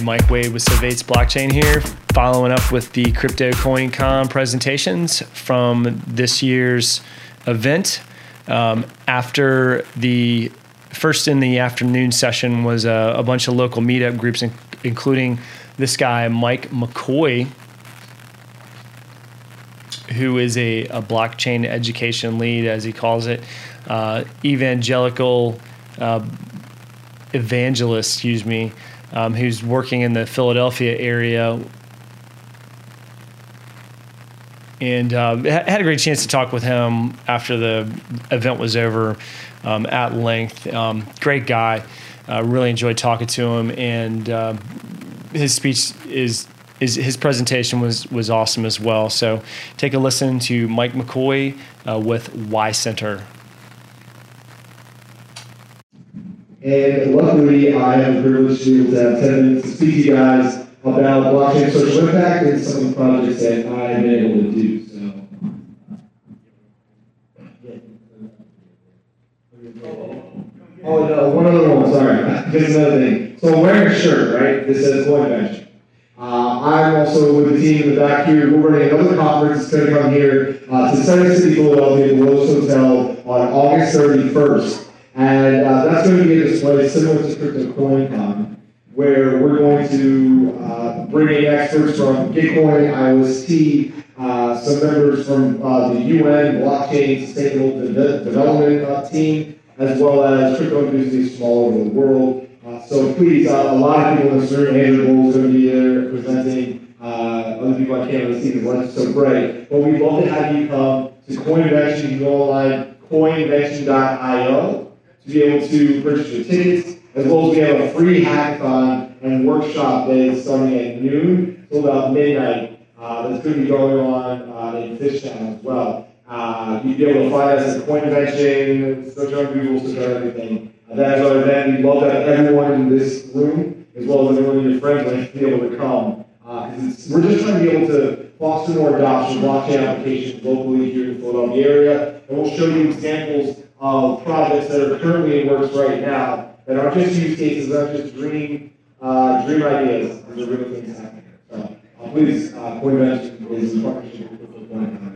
Mike Wade with Surveys Blockchain here, following up with the Crypto CoinCon presentations from this year's event. Um, after the first in the afternoon session was a, a bunch of local meetup groups, in, including this guy, Mike McCoy, who is a, a blockchain education lead, as he calls it, uh, evangelical uh, evangelist, excuse me, um, who's working in the Philadelphia area. And uh, had a great chance to talk with him after the event was over um, at length. Um, great guy. Uh, really enjoyed talking to him, and uh, his speech is is his presentation was was awesome as well. So take a listen to Mike McCoy uh, with Y Center. And luckily, I have the privilege to have 10 minutes to speak to you guys about blockchain social impact and some of the projects that I've been able to do. So. Oh, no, one other one, sorry. Just another thing. So I'm wearing a shirt, right? This says Coinvention. Uh, I'm also with the team in the back here. We're running another conference. It's going to come here uh, to Center City, Philadelphia, the Rose Hotel on August 31st. And uh, that's going to be a display similar to Crypto CoinCon, where we're going to uh, bring in experts from Gitcoin, IOST, uh, some members from uh, the UN Blockchain Sustainable De- Development uh, team, as well as crypto enthusiasts from all over the world. Uh, so please, a lot of people in this room, Andrew Bull is going to be there presenting. other people I can't really see because the lights so bright. But we'd love to have you come to CoinVention. You can go online, coinvention.io to be able to purchase your tickets, as well as we have a free hackathon and workshop day starting at noon till about midnight. Uh, that's going to be going on uh, in Fishtown as well. Uh, you'll be able to find us at Coinvention, search on Google, search on everything. Uh, that is our event. We'd love to have everyone in this room, as well as everyone in your friends list, be able to come. Uh, we're just trying to be able to foster more adoption of blockchain applications locally here in the Philadelphia area, and we'll show you examples of projects that are currently in works right now that aren't just use cases, not just dream uh, dream ideas. There's real things happening. So uh, please, uh, Coinvention is in partnership with well.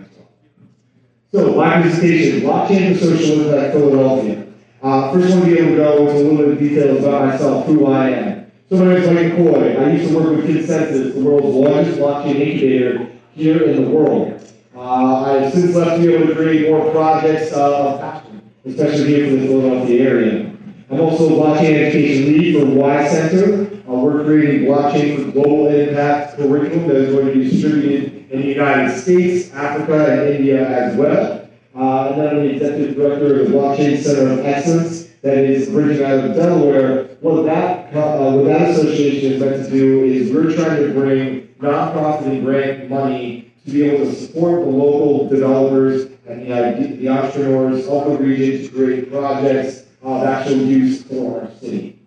So, Black Education, Blockchain for Social Impact Philadelphia. Uh, first, I want to be able to go into a little bit of details about myself, who I am. So, my name is Mike Coy. I used to work with ConsenSys, the world's largest blockchain incubator here in the world. Uh, I've since left to be able to create more projects uh, of passion especially here for the Philadelphia area. I'm also a blockchain education lead for Y Center. Uh, we're creating blockchain for global impact curriculum that is going to be distributed in the United States, Africa, and India as well. Uh, and then I'm the executive director of the Blockchain Center of Excellence that is bridging out of Delaware. What that, uh, what that association is meant to do is we're trying to bring nonprofit and grant money to be able to support the local developers and the, the entrepreneurs of the region to create projects of actual use for our city.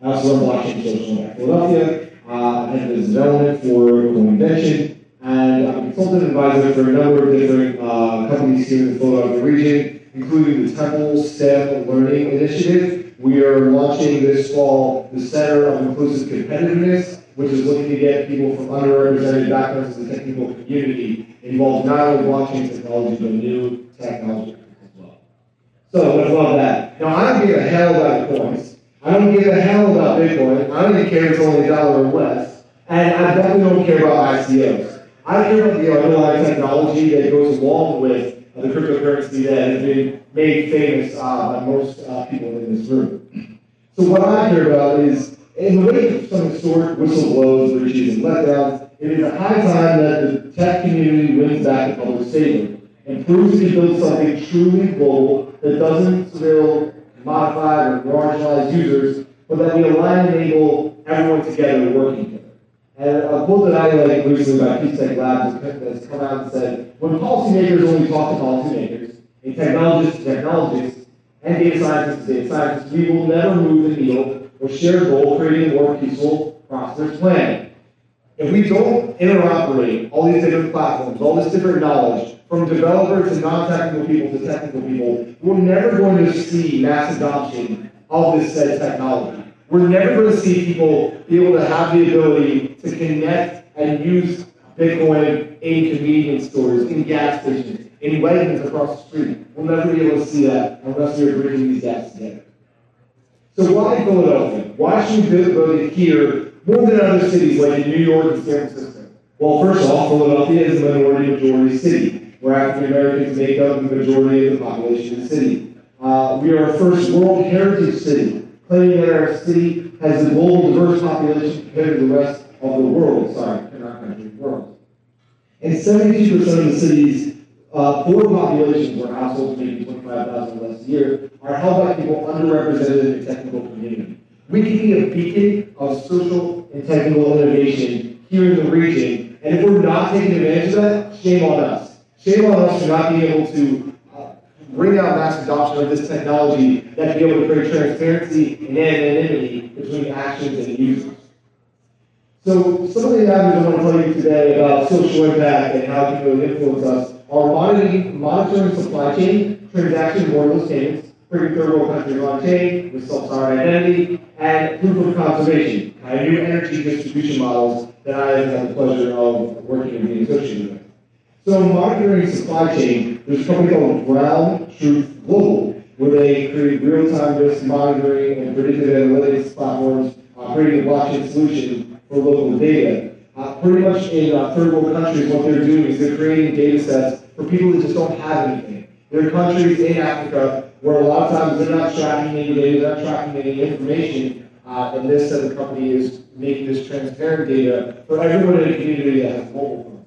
I also run Blockchain Social in Philadelphia, uh, and the development for Coinvention, and I'm a consultant advisor for a number of different uh, companies here in the Philadelphia region, including the Temple STEM Learning Initiative. We are launching this fall the Center of Inclusive Competitiveness, which is looking to get people from underrepresented backgrounds in the technical community involved not only blockchain technology, but new technology as well. So, I love that. Now, I don't give a hell about coins. I don't give a hell about Bitcoin. I don't even care if it's only a dollar or less. And I definitely don't care about ICOs. I care about the underlying technology that goes along with the cryptocurrency that has been made famous uh, by most uh, people in this room. So what I care about is, in the wake of some historic whistleblowers, breaches, and letdowns, it is a high time that the tech community wins back the public stadium and proves to build something truly global that doesn't still modify or marginalize users, but that we align and enable everyone together working together. And a quote that I like recently by PeaceTech Labs has come out and said, when policymakers only talk to policymakers, and technologists to technologists, and data scientists to data scientists, we will never move the needle or share a goal creating more peaceful, prosperous planet. If we don't interoperate all these different platforms, all this different knowledge, from developers to non-technical people to technical people, we're never going to see mass adoption of this said technology. We're never going to see people be able to have the ability to connect and use Bitcoin in convenience stores, in gas stations, in Wegmans across the street. We'll never be able to see that unless we are bringing these gaps together. So why Philadelphia? Why should we it here more than other cities like in New York and San Francisco? Well, first of all, Philadelphia is a minority majority city, where African Americans make up the majority of the population of the city. Uh, we are a first World Heritage City, claiming that our city has a global diverse population compared to the rest of the world. Sorry, not country, world. And 72% of the city's uh, poor populations, where households making 25000 less a year, are held by people underrepresented in the technical community. We can be a beacon of social and technical innovation here in the region, and if we're not taking advantage of that, shame on us. Shame on us for not being able to bring out mass adoption of this technology that can be able to create transparency and anonymity between actions and users. So some of the avenues I want to tell you today about social impact and how it can influence us are monitoring, supply chain, transaction borderless payments, third world countries on chain with self-sovereign identity, and proof of conservation, kind of new energy distribution models that I have had the pleasure of working and being associated with. So monitoring supply chain, there's a company called Ground Truth Global, where they create real-time risk monitoring and predictive analytics platforms, creating a blockchain solution for local data. Uh, pretty much in uh, third world countries, what they're doing is they're creating data sets for people that just don't have anything. There are countries in Africa where a lot of times they're not tracking any data, they're not tracking any information, uh, and this as a company is making this transparent data for everyone in the community that has mobile phones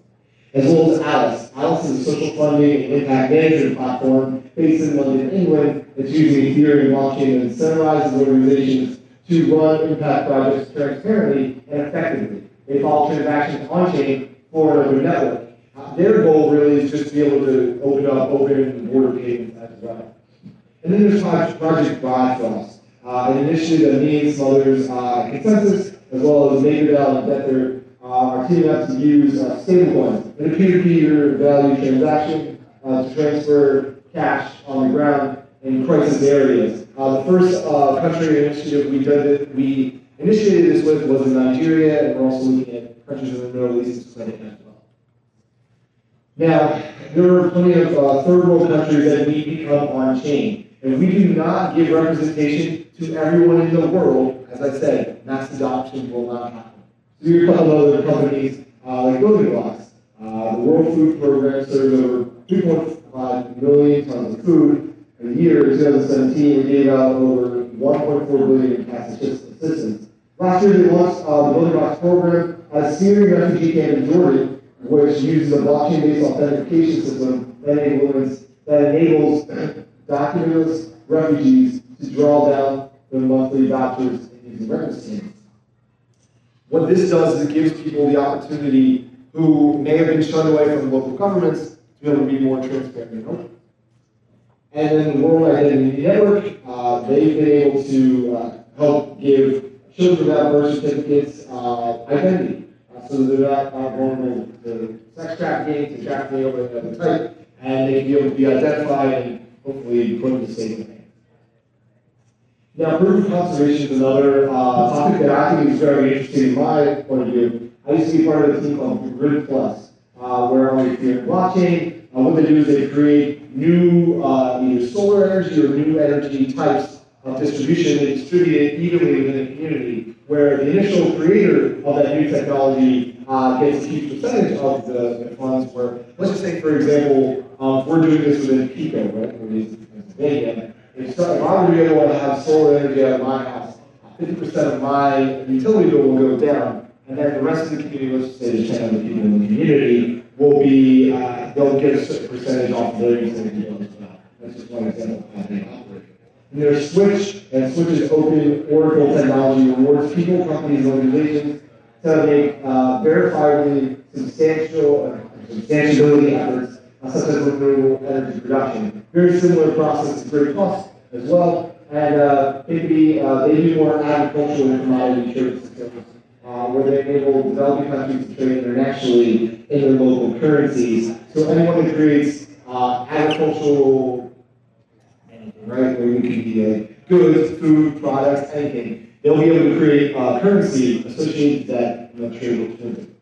as well as Alice. Alice is a social funding and impact management platform based in London, England, that's using Ethereum blockchain and incentivizes organizations to run impact projects transparently and effectively. They follow transactions on chain for another network. Uh, their goal really is just to be able to open up open border payments as well. And then there's Project Bifrost, uh, an initiative that me and some others, uh, ConsenSys, as well as MakerDAO and Dether, uh, are teaming up to use uh, stablecoins in a peer-to-peer value transaction uh, to transfer cash on the ground in crisis areas. Uh, the first uh, country initiative we did we initiated this with was in Nigeria, and we're also looking at countries in the Middle East as well. Now, there are plenty of uh, third world countries that need to come on chain. And we do not give representation to everyone in the world, as I said, mass adoption will not happen. So we a couple other companies uh, like Building Blocks. Uh, the World Food Program serves over 2.5 million tons of food. In the year 2017, we gave out over 1.4 billion in cash Last year, they launched uh, the Building Blocks program a Syrian refugee camp in Jordan, which uses a blockchain-based authentication system that enables, that enables documentless refugees to draw down their monthly vouchers and use records what this does is it gives people the opportunity who may have been shunned away from local governments to be able to be more transparent and open. And then the World Identity Network, uh, they've been able to uh, help give children without birth certificates uh, identity uh, so that they're not vulnerable to sex trafficking, to trafficking of any type, and they can be able to be identified and hopefully put in the safe hands. Now, of conservation is another uh, topic that I think is very interesting in my point of view. I used to be part of a team called Grid Plus, uh, where I'm creating blockchain. Uh, what they do is they create new uh, either solar energy or new energy types of distribution. They distribute it evenly within the community, where the initial creator of that new technology uh, gets a huge percentage of the, the, funds. Where, let's just say, for example, um, we're doing this within Pico, right? In Pennsylvania. If, so, if I were to be able to have solar energy out of my house, 50% of my utility bill will go down, and then the rest of the community, let's say the 10 other people in the community, will be, uh, they'll get a certain percentage off their utility bill as well. That's just one example of how they operate. And there's Switch, and Switch is open Oracle technology rewards people, companies, and organizations to make uh, verifiably substantial, uh, substantiability efforts such as renewable energy production. Very similar process Grid Plus as well. And uh, maybe uh, they do more agricultural and commodity trade systems uh, where they enable developing countries to trade internationally in their local currencies. So anyone that creates uh, agricultural, right, where you can be like goods, food, products, anything, they'll be able to create uh, currency associated with that in the trade with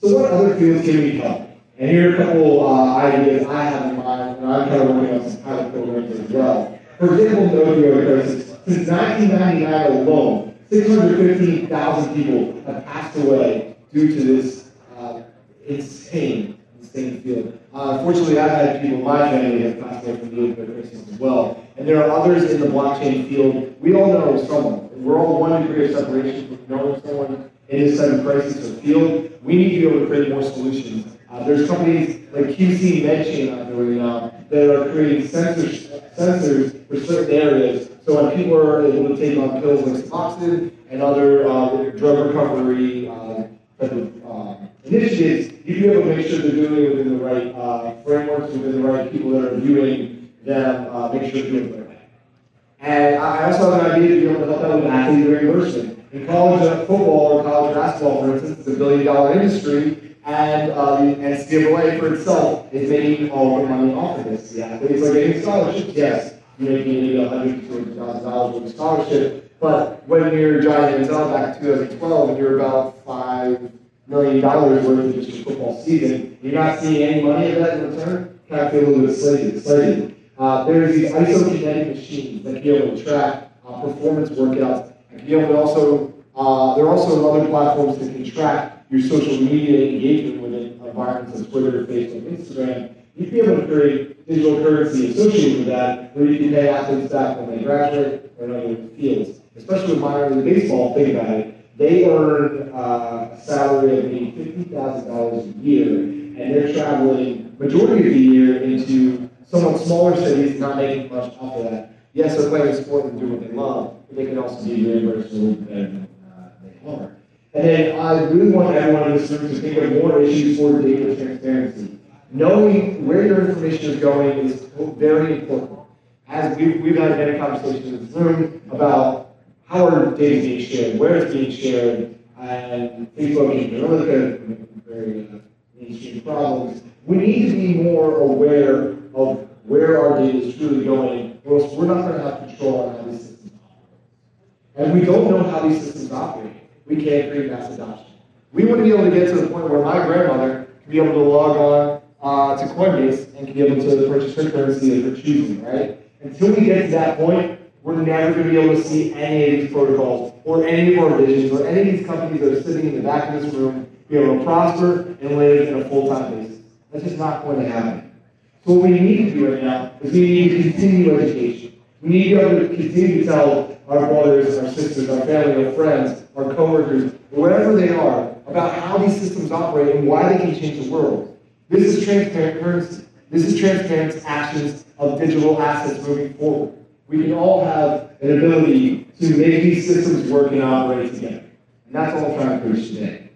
So what other fields can we cover? And here are a couple uh, ideas I have in mind, and I'm kind of working on some pilot programs as well. For example, no opioid crisis. Since 1999 alone, 615,000 people have passed away due to this uh, insane, insane field. Uh, unfortunately, I've had people in my family have passed away from the opioid crisis as well. And there are others in the blockchain field. We all know someone. We're all one degree of separation from knowing someone in this type crisis or field. We need to be able to create more solutions. Uh, there's companies like QC MedChain out there right now that are creating sensors, sensors for certain areas. So when people are able to take on pills like Suboxone and other uh, drug recovery uh, type of uh, initiatives, you be able to make sure they're doing it within the right uh, frameworks, within the right people that are viewing them, uh, make sure they're doing it right. And I also have an idea to be able to help out with athlete reimbursement. In college football or college basketball, for instance, it's a billion dollar industry, and uh, the NCAA for itself is making all the money off of this. The athletes are getting scholarships, yes. You're making maybe $100,000 to $200,000 with a scholarship, but when you're Johnny Manziel back in 2012 and you're about $5 million dollars worth of just your football season, you're not seeing any money of that in return, kind of feel a little bit slated. Uh, there's these isokinetic machines that can be able to track uh, performance workouts and be able to also, uh, there are also other platforms that can track your social media engagement within environments of Twitter, Facebook, Instagram. You'd be able to create digital currency associated with that where you can pay athletes back when they graduate or in other fields. Especially with minor league baseball, think about it. They earn uh, a salary of maybe $50,000 a year, and they're traveling majority of the year into somewhat smaller cities, not making much off of that. Yes, they're playing a sport and doing what they love, but they can also be reimbursed better than uh, they are. And then I really want everyone in this room to think of more issues for data transparency. Knowing where your information is going is very important. As we've, we've had many conversations in this room about how our data being shared, where it's being shared, and Facebook and Analytica, very uh, mainstream problems. We need to be more aware of where our data is truly going, or else we're not going to have control on how these systems operate. And we don't know how these systems operate. We can't create mass adoption. We want to be able to get to the point where my grandmother can be able to log on uh, to Coinbase and can be able to purchase her currency of her choosing, right? Until we get to that point, we're never going to be able to see any of these protocols or any of our visions or any of these companies that are sitting in the back of this room be able to prosper and live in a full-time basis. That's just not going to happen. So what we need to do right now is we need to continue education. We need to be able to continue to tell our brothers, our sisters, our family, our friends, our coworkers, wherever they are, about how these systems operate and why they can change the world. This is transparent currency. This is transparent actions of digital assets moving forward. We can all have an ability to make these systems work and operate together. And that's all I'm trying to preach today.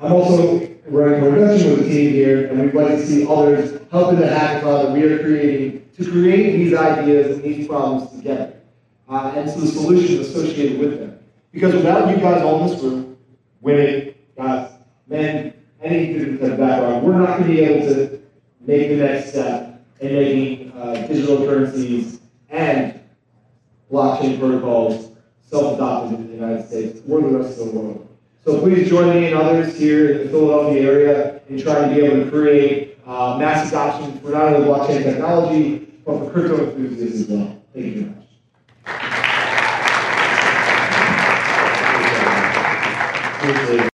I'm also running a production with the team here, and we'd like to see others help in the hackathon that we are creating to create these ideas and these problems together, uh, and some solutions associated with them. Because without you guys all in this room, women, guys, men, any different background, we're not going to be able to make the next step in making uh, digital currencies and blockchain protocols self-adopted in the United States or the rest of the world. So please join me and others here in the Philadelphia area in trying to be able to create uh, mass adoption for not only blockchain technology, but for crypto enthusiasts as well. Thank you very much.